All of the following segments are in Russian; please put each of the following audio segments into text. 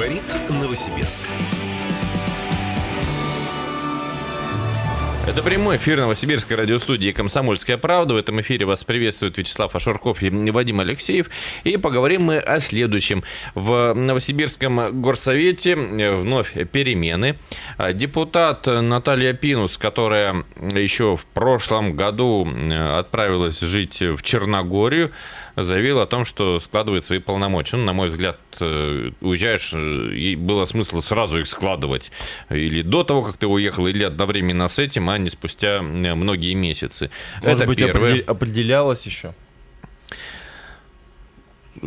Говорит Новосибирск. Это прямой эфир Новосибирской радиостудии «Комсомольская правда». В этом эфире вас приветствует Вячеслав Ашурков и Вадим Алексеев. И поговорим мы о следующем. В Новосибирском горсовете вновь перемены. Депутат Наталья Пинус, которая еще в прошлом году отправилась жить в Черногорию, заявил о том, что складывает свои полномочия. Ну, на мой взгляд, э, уезжаешь, и было смысл сразу их складывать. Или до того, как ты уехал, или одновременно с этим, а не спустя многие месяцы. Может Это быть, первое. определялось еще?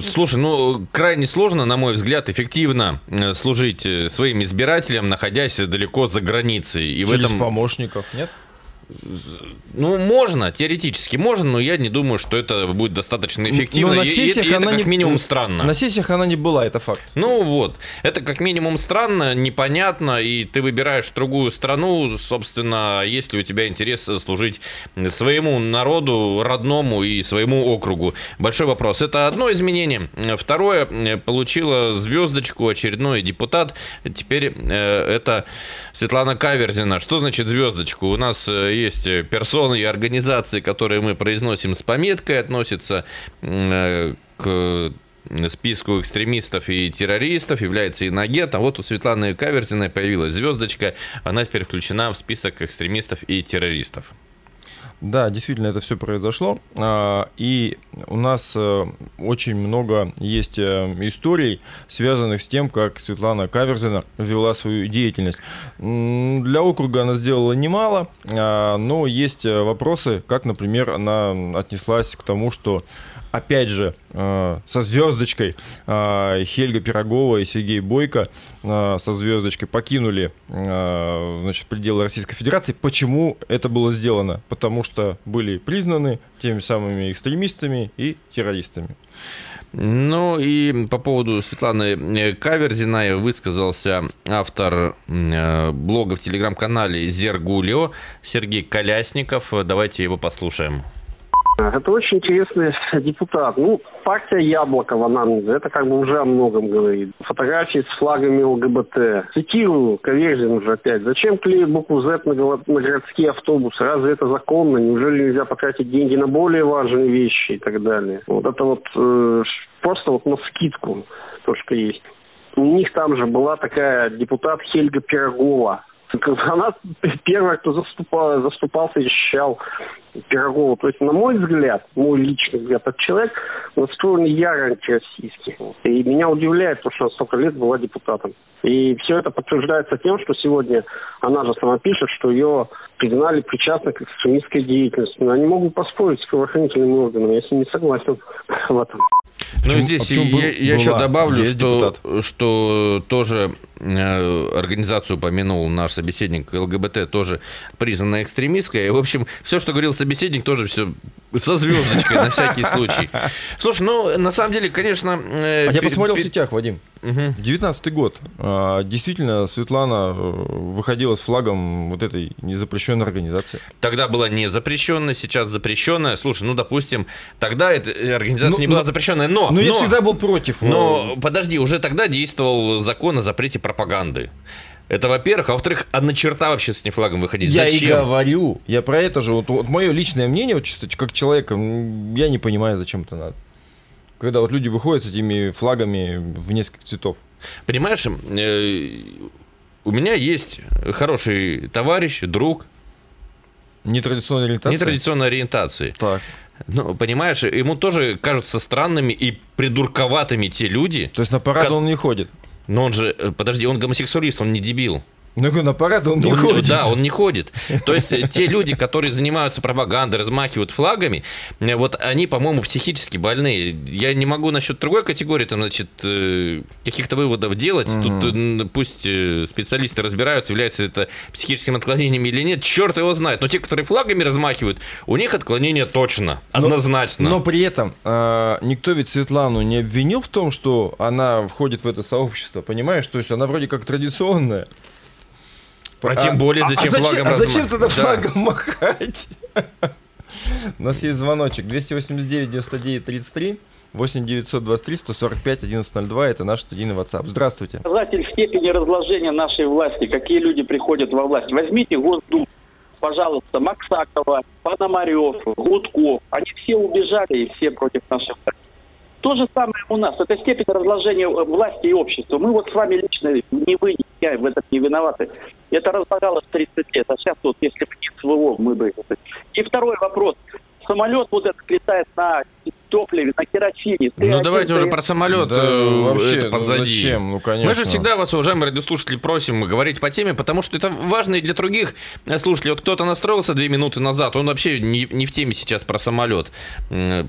Слушай, ну, крайне сложно, на мой взгляд, эффективно э, служить э, своим избирателям, находясь далеко за границей. И Через в этом... помощников, нет? Ну, можно, теоретически можно, но я не думаю, что это будет достаточно эффективно. Но на сессиях и, и она это как минимум странно. На сессиях она не была, это факт. Ну вот, это как минимум странно, непонятно, и ты выбираешь другую страну, собственно, если у тебя интерес служить своему народу, родному и своему округу. Большой вопрос. Это одно изменение. Второе, получила звездочку очередной депутат. Теперь э, это Светлана Каверзина. Что значит звездочку? У нас э, есть персоны и организации, которые мы произносим с пометкой, относятся э, к списку экстремистов и террористов, является иногет. А вот у Светланы Каверзиной появилась звездочка, она теперь включена в список экстремистов и террористов. Да, действительно, это все произошло. А, и у нас э, очень много есть э, историй, связанных с тем, как Светлана Каверзина вела свою деятельность. Для округа она сделала немало, а, но есть э, вопросы, как, например, она отнеслась к тому, что опять же, со звездочкой э, Хельга Пирогова и Сергей Бойко со звездочкой покинули значит, пределы Российской Федерации. Почему это было сделано? Потому что были признаны теми самыми экстремистами и террористами. Ну и по поводу Светланы Каверзиной высказался автор блога в телеграм-канале Зергулио Сергей Колясников. Давайте его послушаем. Это очень интересный депутат. Ну, партия Яблоко в Анамнезе, это как бы уже о многом говорит. Фотографии с флагами ЛГБТ. Цитирую, Каверзин уже опять. Зачем клеить букву Z на, на городские автобусы? Разве это законно? Неужели нельзя потратить деньги на более важные вещи и так далее? Вот это вот э, просто вот на скидку то, что есть. У них там же была такая депутат Хельга Пирогова она первая, кто заступал, и защищал Пирогова. То есть, на мой взгляд, мой личный взгляд, этот человек настроен яро антироссийский. И меня удивляет, то, что столько лет была депутатом. И все это подтверждается тем, что сегодня она же сама пишет, что ее признали причастной к экстремистской деятельности. Но они могут поспорить с правоохранительными органами. Ним не согласен в этом. Ну, здесь а я, я еще добавлю, что, что тоже э, организацию упомянул наш собеседник ЛГБТ, тоже признанная экстремистская. И, в общем, все, что говорил собеседник, тоже все со звездочкой на всякий случай. Слушай, ну, на самом деле, конечно... Э, а я посмотрел в сетях, Вадим. Угу. 19 год. А, действительно, Светлана э, выходила с флагом вот этой незапрещенной организации. Тогда была не запрещенная, сейчас запрещенная. Слушай, ну, допустим, тогда эта организация ну, не была запрещенная, но... Но, но я всегда был против. Но, подожди, уже тогда действовал закон о запрете пропаганды. Это во-первых. А во-вторых, а на черта вообще с этим флагом выходить? Я зачем? и говорю. Я про это же. Вот, вот мое личное мнение, вот, чисто как человека, я не понимаю, зачем это надо. Когда вот люди выходят с этими флагами в несколько цветов. Понимаешь, э, у меня есть хороший товарищ, друг. Нетрадиционной ориентации? Нетрадиционной ориентации. Так. Ну, понимаешь, ему тоже кажутся странными и придурковатыми те люди. То есть на парад ко- он не ходит? Но он же, э, подожди, он гомосексуалист, он не дебил. Ну, на парад он не он, ходит. Да, он не ходит. То есть э, те люди, которые занимаются пропагандой, размахивают флагами, э, вот они, по-моему, психически больные. Я не могу насчет другой категории, там, значит, э, каких-то выводов делать. Тут пусть специалисты разбираются, является это психическим отклонением или нет. Черт его знает. Но те, которые флагами размахивают, у них отклонение точно, однозначно. Но, но при этом никто ведь Светлану не обвинил в том, что она входит в это сообщество, понимаешь? То есть она вроде как традиционная. А, тем более, зачем, а, а флагом А зачем тогда да. флагом махать? У нас есть звоночек 289 99 33. 8 923 145 1102 это наш студийный WhatsApp. Здравствуйте. Показатель степени разложения нашей власти. Какие люди приходят во власть? Возьмите Госдуму. Пожалуйста, Максакова, Пономарев, Гудков. Они все убежали и все против нашей власти. То же самое у нас. Это степень разложения власти и общества. Мы вот с вами лично, не вы, не я в этом не виноваты. Это разлагалось 30 лет. А сейчас вот, если бы не СВО, мы бы... И второй вопрос самолет вот этот летает на топливе, на керосине. Ну, давайте уже про самолет да, э, вообще, это ну, позади. Ну, зачем? Ну, конечно. Мы же всегда вас, уважаемые радиослушатели, просим говорить по теме, потому что это важно и для других слушателей. Вот кто-то настроился две минуты назад, он вообще не, не в теме сейчас про самолет.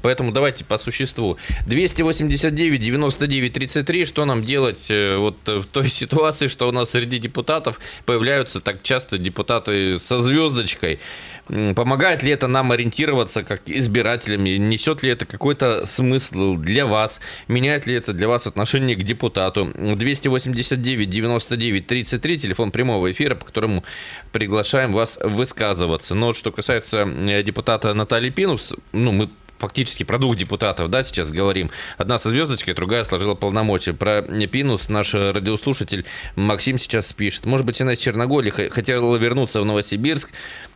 Поэтому давайте по существу. 289 99 33, что нам делать э, вот в той ситуации, что у нас среди депутатов появляются так часто депутаты со звездочкой. Помогает ли это нам ориентироваться как избирателям? Несет ли это какой-то смысл для вас? Меняет ли это для вас отношение к депутату? 289 99 33, телефон прямого эфира, по которому приглашаем вас высказываться. Но вот что касается э, депутата Натальи Пинус, ну, мы фактически про двух депутатов, да, сейчас говорим. Одна со звездочкой, другая сложила полномочия. Про Пинус наш радиослушатель Максим сейчас пишет. Может быть, она из Черногории хотела вернуться в Новосибирск,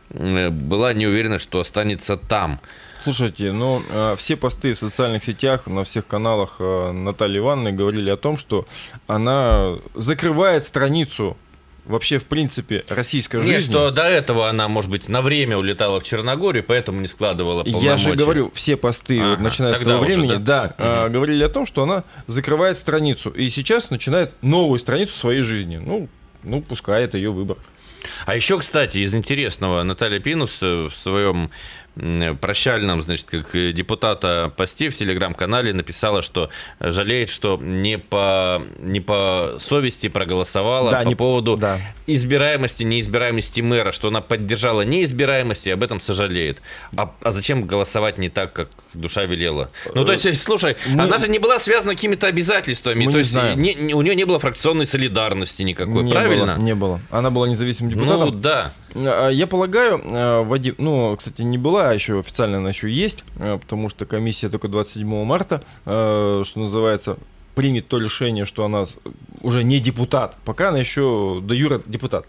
была не уверена, что останется там. Слушайте, ну, э, все посты в социальных сетях, на всех каналах э, Натальи Ивановны говорили о том, что она закрывает страницу вообще, в принципе, российской жизни. Нет, что до этого она, может быть, на время улетала в Черногорию, поэтому не складывала полномочия. Я же говорю, все посты, ага, начиная с того времени, уже, да, да угу. говорили о том, что она закрывает страницу. И сейчас начинает новую страницу своей жизни. Ну, ну пускай это ее выбор. А еще, кстати, из интересного, Наталья Пинус в своем прощальном, значит, как депутата посте в телеграм-канале написала, что жалеет, что не по, не по совести проголосовала да, по не, поводу да. избираемости, неизбираемости мэра, что она поддержала неизбираемость и об этом сожалеет. А, а зачем голосовать не так, как душа велела? Ну, то есть, слушай, Мы... она же не была связана какими-то обязательствами, Мы то есть не, не, у нее не было фракционной солидарности никакой, не правильно? Было, не было. Она была независимым депутатом. Ну, да. А, я полагаю, а, Вадим, ну, кстати, не была еще официально она еще есть, а, потому что комиссия только 27 марта, что называется, примет то решение, что она уже не депутат, пока она еще до юра депутат.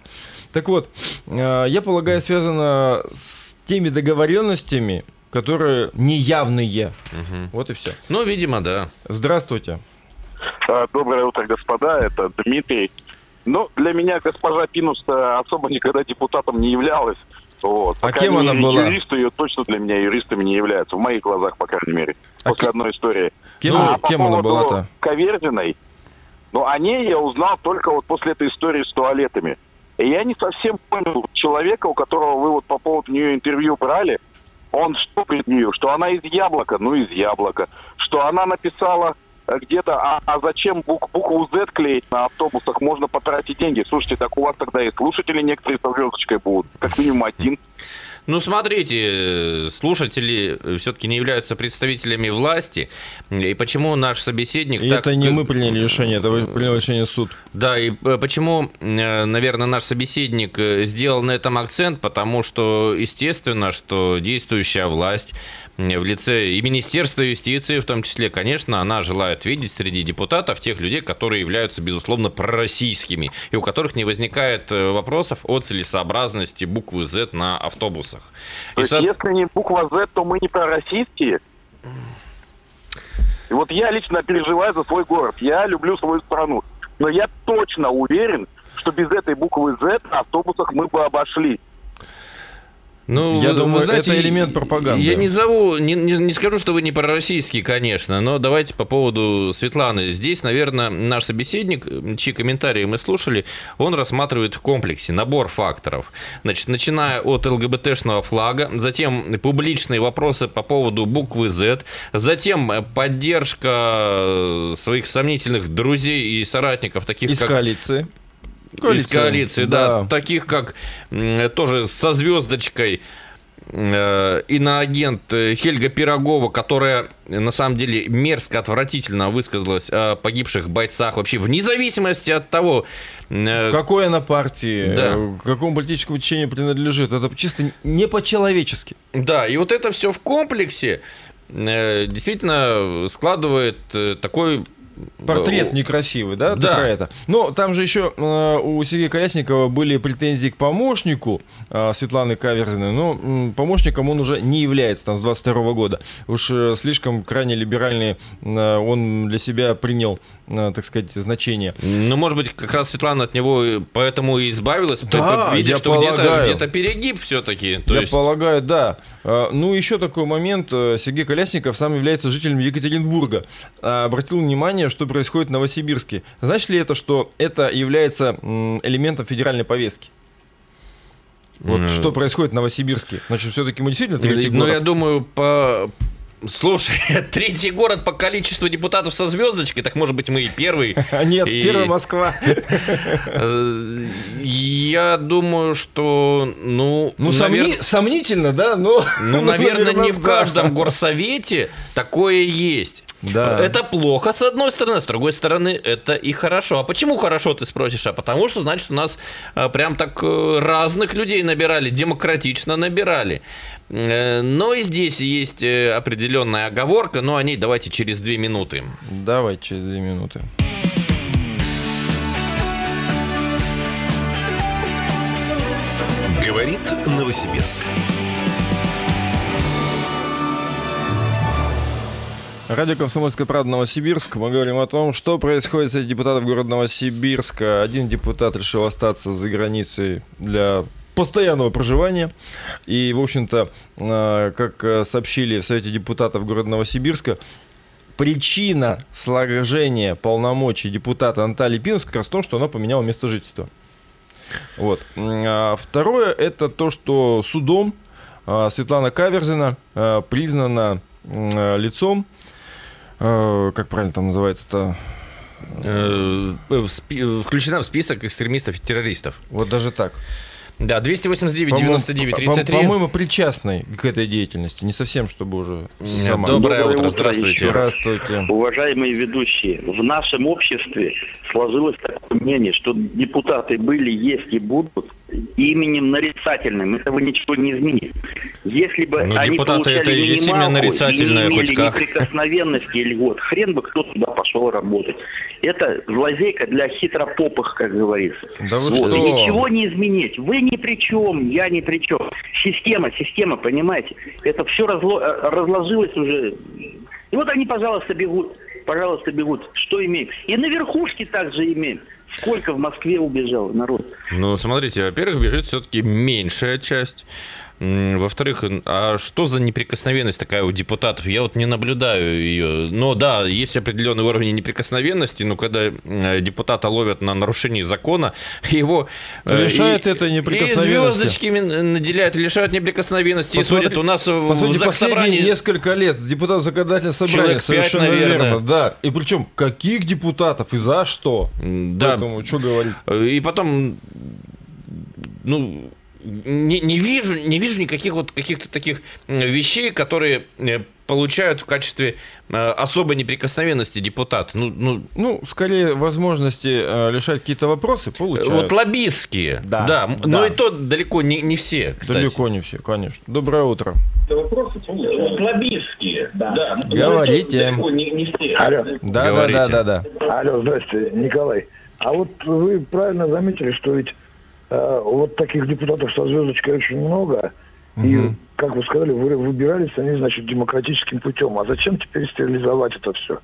Так вот, я полагаю, связано с теми договоренностями, которые неявные. Угу. Вот и все. Ну, видимо, да. Здравствуйте. Доброе утро, господа. Это Дмитрий. Ну, для меня госпожа Пинус особо никогда депутатом не являлась. Вот. А кем она была? Юристы ее точно для меня юристами не являются, в моих глазах, по крайней мере, а после к... одной истории. Кем, ну, а кем она была-то? Каверзиной, ну, о ней я узнал только вот после этой истории с туалетами. И я не совсем понял человека, у которого вы вот по поводу нее интервью брали, он что пред нее, что она из яблока, ну из яблока, что она написала где-то, а, а зачем бук, букву Z клеить на автобусах, можно потратить деньги. Слушайте, так у вас тогда и слушатели некоторые со звездочкой будут, как минимум один. Ну, смотрите, слушатели все-таки не являются представителями власти. И почему наш собеседник... И так... это не мы приняли решение, это принял решение суд. Да, и э, почему, э, наверное, наш собеседник э, сделал на этом акцент, потому что, естественно, что действующая власть в лице и Министерства юстиции, в том числе, конечно, она желает видеть среди депутатов тех людей, которые являются, безусловно, пророссийскими, и у которых не возникает вопросов о целесообразности буквы Z на автобусах. То и есть, со... если не буква Z, то мы не пророссийские? И вот я лично переживаю за свой город. Я люблю свою страну. Но я точно уверен, что без этой буквы Z на автобусах мы бы обошли. Ну, я думаю, знаете, это элемент пропаганды. Я не зову, не, не, не скажу, что вы не пророссийский, конечно, но давайте по поводу Светланы. Здесь, наверное, наш собеседник, чьи комментарии мы слушали, он рассматривает в комплексе набор факторов. Значит, начиная от ЛГБТшного флага, затем публичные вопросы по поводу буквы Z, затем поддержка своих сомнительных друзей и соратников, таких Из как... коалиции Коалиция. Из коалиции, да. да. Таких как тоже со звездочкой э, иноагент э, Хельга Пирогова, которая на самом деле мерзко, отвратительно высказалась о погибших бойцах, вообще вне зависимости от того... Э, Какой она партии, да. к какому политическому течению принадлежит, это чисто не по-человечески. Да, и вот это все в комплексе э, действительно складывает э, такой Портрет некрасивый, да? Ты Да. про это. Но там же еще э, у Сергея Колясникова были претензии к помощнику э, Светланы Каверзиной, но помощником он уже не является там с 22 года. Уж э, слишком крайне либеральный э, он для себя принял, э, так сказать, значение. Ну, может быть, как раз Светлана от него поэтому и избавилась, Да, видя, я что где-то, полагаю. где-то перегиб все-таки. То Я есть, полагаю, да. Э, Ну, еще такой момент. э, Сергей Колясников сам является жителем Екатеринбурга. Обратил внимание, что происходит в Новосибирске. Значит ли это, что это является элементом федеральной повестки? Вот М. что происходит в Новосибирске? Значит, все-таки мы действительно третий ну, город. я думаю, по... Слушай, третий город по количеству депутатов со звездочкой, так может быть мы и первый. А нет, И- первая Москва. Э, Я думаю, что, ну, Ну, навер- сомни- сомнительно, да, но... ну, наверное, не в каждом горсовете такое есть. Да. Это плохо, с одной стороны, с другой стороны, это и хорошо. А почему хорошо, ты спросишь? А потому что, значит, у нас э, прям так э, разных людей набирали, демократично набирали. Э, Но и здесь есть определенная оговорка, но о ней давайте через две минуты. Давай через две минуты. Говорит Новосибирск. Радио «Комсомольская правда» Новосибирск. Мы говорим о том, что происходит среди депутатов города Новосибирска. Один депутат решил остаться за границей для постоянного проживания. И, в общем-то, э, как э, сообщили в Совете депутатов города Новосибирска, причина сложения полномочий депутата Натальи Пинус как раз в том, что она поменяла место жительства. Вот. А Второе, это то, что судом а, Светлана Каверзина признана лицом, э, как правильно там называется-то, Э, в Включена в список экстремистов и террористов. вот даже так. Да, 289 По-моему, 99 по- 33. По-моему, причастной к этой деятельности. Не совсем, чтобы уже сама. Доброе, Доброе утро, утро здравствуйте. еще. Здравствуйте. Уважаемые ведущие, в нашем обществе сложилось такое мнение, что депутаты были, есть и будут именем нарицательным. Этого ничего не изменит. Если бы Ну, они депутаты получали это и есть имя нарицательное, и не хоть имели как. неприкосновенности и льгот, хрен бы кто туда пошел работать. Это лазейка для хитропопых, как говорится. Да вы Вот. И что? ничего не изменить. Вы ни при чем, я ни при чем. Система, система, понимаете? Это все разло- э, разложилось уже. И вот они, пожалуйста, бегут. Пожалуйста, бегут. Что имеем? И на верхушке также имеем. Сколько в Москве убежало народ? Ну, смотрите, во-первых, бежит все-таки меньшая часть. Во-вторых, а что за неприкосновенность такая у депутатов? Я вот не наблюдаю ее. Но да, есть определенный уровень неприкосновенности, но когда э, депутата ловят на нарушении закона, его... э, Лишает и- этой И неприкосновенности. звездочками наделяют, лишают неприкосновенности. И Посмотри- судят у нас в- По в сути, последние Заксобрании... несколько лет депутат законодательного собрания, Человек пять, совершенно наверное. верно, да. И причем, каких депутатов и за что? Да, Поэтому, что говорить? И потом, ну, не, не вижу, не вижу никаких вот каких-то таких вещей, которые э, получают в качестве э, особой неприкосновенности депутата. Ну, ну, Ну, скорее, возможности э, решать какие-то вопросы получают. вот лоббистские. Да, да. да. Но и то далеко не, не все, кстати. Далеко не все, конечно. Доброе утро. Лоббистские, да. Говорите. Ну, Не, не все. Алло, Да, да, Говорите. да, да, да. алло, здрасте, Николай. А вот вы правильно заметили, что ведь вот таких депутатов со звездочкой очень много. И, Мгм. как вы сказали, вы, выбирались они, значит, демократическим путем. А зачем теперь стерилизовать это все?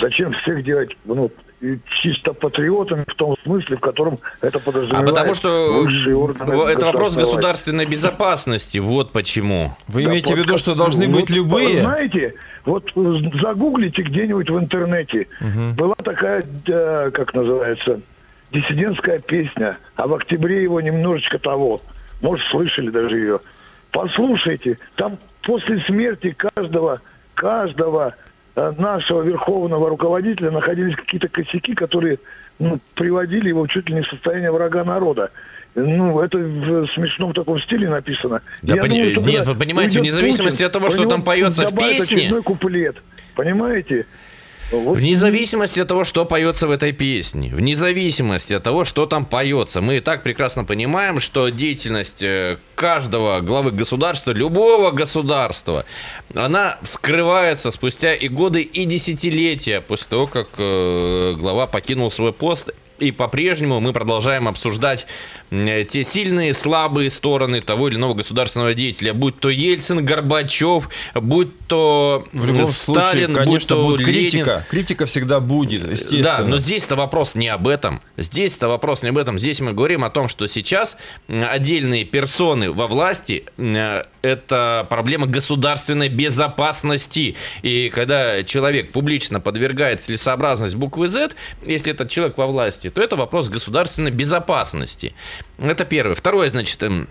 Зачем всех делать ну, и чисто патриотами в том смысле, в котором это А подразумевает потому что в- это вопрос государственной безопасности. Вот почему. Вы Да, имеете в вот виду, как- что должны вот, быть любые? Знаете, вот э, загуглите где-нибудь в интернете. Мгм. Была такая, э, как называется, диссидентская песня, а в октябре его немножечко того. Может, слышали даже ее. Послушайте, там после смерти каждого, каждого э, нашего верховного руководителя находились какие-то косяки, которые ну, приводили его чуть ли не в состояние врага народа. Ну, это в смешном таком стиле написано. Да Я пони- думаю, что нет, вы понимаете, вне зависимости Путин, от того, что там поется в песне- куплет. Понимаете? Вне зависимости от того, что поется в этой песне, вне зависимости от того, что там поется, мы и так прекрасно понимаем, что деятельность э, каждого главы государства, любого государства, она вскрывается спустя и годы, и десятилетия после того, как э, глава покинул свой пост. И по-прежнему мы продолжаем обсуждать те сильные, слабые стороны того или иного государственного деятеля, будь то Ельцин, Горбачев, будь то В любом Сталин, случае, конечно, будь то будет Ленин. критика. Критика всегда будет, естественно. Да, но здесь-то вопрос не об этом. Здесь-то вопрос не об этом. Здесь мы говорим о том, что сейчас отдельные персоны во власти м, это проблема государственной безопасности. И когда человек публично подвергает целесообразность буквы Z, если этот человек во власти, то это вопрос государственной безопасности. Это первое. Второе, значит, эм,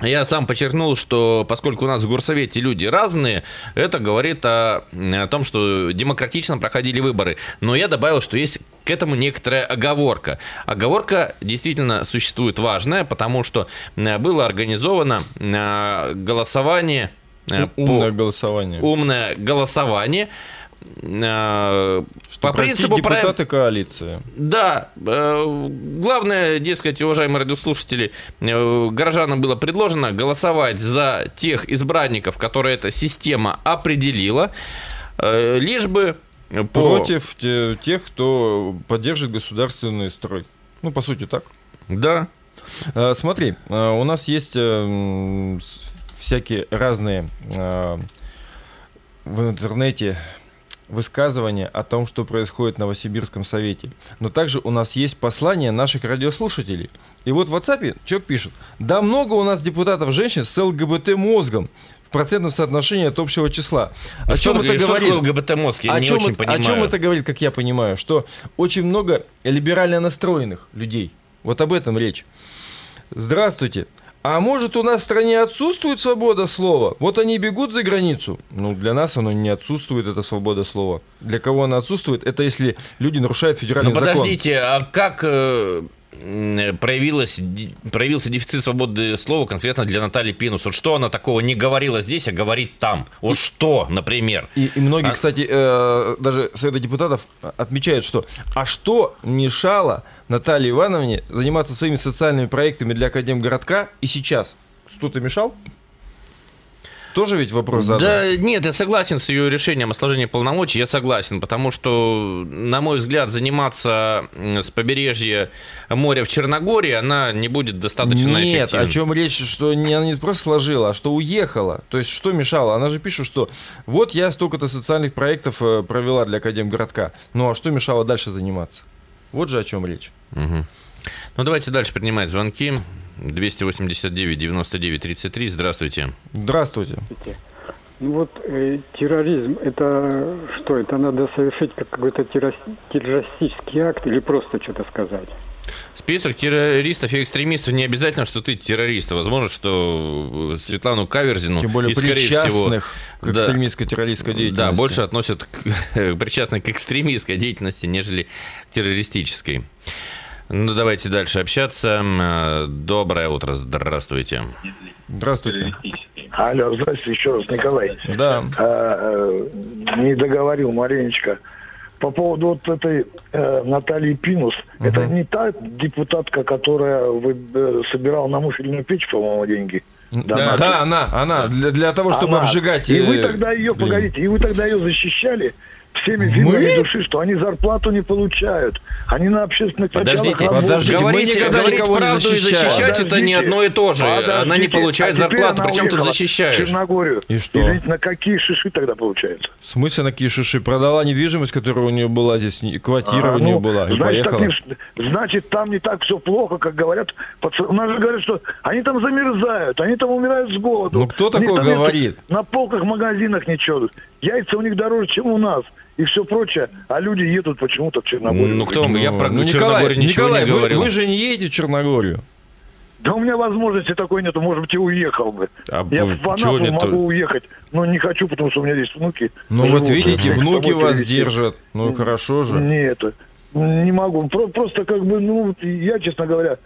я сам подчеркнул, что поскольку у нас в горсовете люди разные, это говорит о, о том, что демократично проходили выборы. Но я добавил, что есть к этому некоторая оговорка. Оговорка действительно существует важная, потому что было организовано э, голосование э, по- Умное голосование. умное голосование э, Что по принципу депутаты коалиции. да, э, главное, дескать, уважаемые радиослушатели, э, горожанам было предложено голосовать за тех избранников, которые эта система определила, э, лишь бы по... Против те- тех, кто поддержит государственный строй. Ну, по сути, так. Да, Смотри, у нас есть всякие разные в интернете высказывания о том, что происходит в Новосибирском совете. Но также у нас есть послания наших радиослушателей. И вот в WhatsApp человек пишет, да много у нас депутатов женщин с ЛГБТ-мозгом в процентном соотношении от общего числа. Ну О что, чем ты это что говорит? такое ЛГБТ-мозг? Я о, не чем очень это, понимаю. о чем это говорит, как я понимаю? Что очень много либерально настроенных людей. Вот об этом речь. Здравствуйте. А может у нас в стране отсутствует свобода слова? Вот они бегут за границу. Ну, для нас оно не отсутствует, эта свобода слова. Для кого она отсутствует? Это если люди нарушают федеральный Ну закон. подождите, а как э, проявилось, проявился дефицит свободы слова конкретно для Натальи Пинус? Вот что она такого не говорила здесь, а говорит там? Вот что, например? И, и многие, А- кстати, э, даже Совета депутатов отмечают, что а что мешало Наталье Ивановне заниматься своими социальными проектами для Академгородка и сейчас? Кто-то мешал? Тоже ведь вопрос задан. Да нет, я согласен с ее решением о сложении полномочий, я согласен, потому что, на мой взгляд, заниматься с побережья моря в Черногории она не будет достаточно Нет, эффективной. о чем речь, что не, она не просто сложила, а что уехала. То есть что мешало? Она же пишет, что вот я столько-то социальных проектов э, провела для Академгородка. Ну а что мешало дальше заниматься? Вот же о чем речь. Мгм. Ну давайте дальше принимать звонки. 289 99 33. Здравствуйте. Здравствуйте. Ну вот э, терроризм, это что? Это надо совершить как какой-то террор- террористический акт или просто что-то сказать? Список террористов и экстремистов не обязательно, что ты террорист. Возможно, что э, Светлану Каверзину Тем более и, скорее всего, причастных к да. экстремистской террористской деятельности. Да, больше относят к, причастны к экстремистской деятельности, нежели к террористической. Ну, давайте дальше общаться. Э, Доброе утро, здравствуйте. Здравствуйте. Алло, здравствуйте еще раз, Николай. Да. А, э, не договорил маленечко. По поводу вот этой э, Натальи Пинус, это не та депутатка, которая вы, э, собирала на муфельную печь, по-моему, деньги? Да, Наталья. она, она, для, для того, чтобы Она. обжигать... И вы э, тогда ее, погодите, и вы тогда ее защищали всеми фибрами души, что они зарплату не получают. Они на общественных Подождите, началах работают. подождите, мы говорить, никогда говорить никого не правду и защищаем. защищать это не Подождите, одно и то же. Она не подождите. получает А зарплату, причем тут защищаешь? Черногорию. И что? Извините, на какие шиши тогда получается? В смысле, на какие шиши? Продала недвижимость, которая у нее была здесь, квартира А, у нее ну, была, и значит, поехала. не- значит, там не так все плохо, как говорят. У нас же говорят, что они там замерзают, они там умирают с голоду. Ну, кто такое говорит? На полках магазинах ничего. Яйца у них дороже, чем у нас. И все прочее. А люди едут почему-то в Черногорию. Ну, кто я про Ну, Черногорию ничего Николай, не вы- говорил. Вы, же не едете в Черногорию. Да у меня возможности такой нету, может быть, и уехал бы. А Я вы- в Анапу нет-то? могу уехать, но не хочу, потому что у меня здесь внуки. Ну живут. вот видите, внуки вас перевести. держат. Ну хорошо же. Не это. Не могу. Про- Просто как бы, ну, я, честно говоря,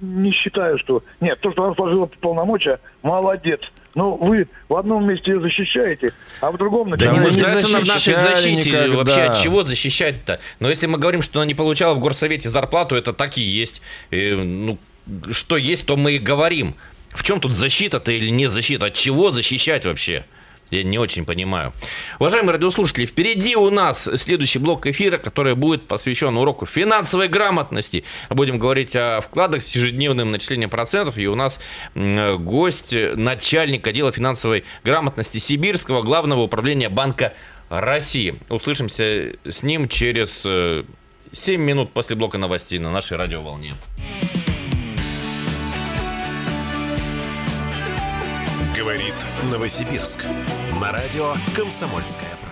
не считаю, что... Нет, то, что она сложила полномочия, молодец. Ну, вы в одном месте ее защищаете, а в другом Да Да не нуждается она в нашей защите. никогда. Вообще от чего защищать-то? Но если мы говорим, что она не получала в горсовете зарплату, это так и есть. И, ну, что есть, то мы и говорим. В чем тут защита-то или не защита? От чего защищать вообще? Я не очень понимаю. Уважаемые радиослушатели, впереди у нас следующий блок эфира, который будет посвящен уроку финансовой грамотности. Будем говорить о вкладах с ежедневным начислением процентов. И у нас гость, э, начальник отдела финансовой грамотности Сибирского главного управления Банка России. Услышимся с ним через э, 7 минут после блока новостей на нашей радиоволне. Говорит Новосибирск. На радио «Комсомольская правда».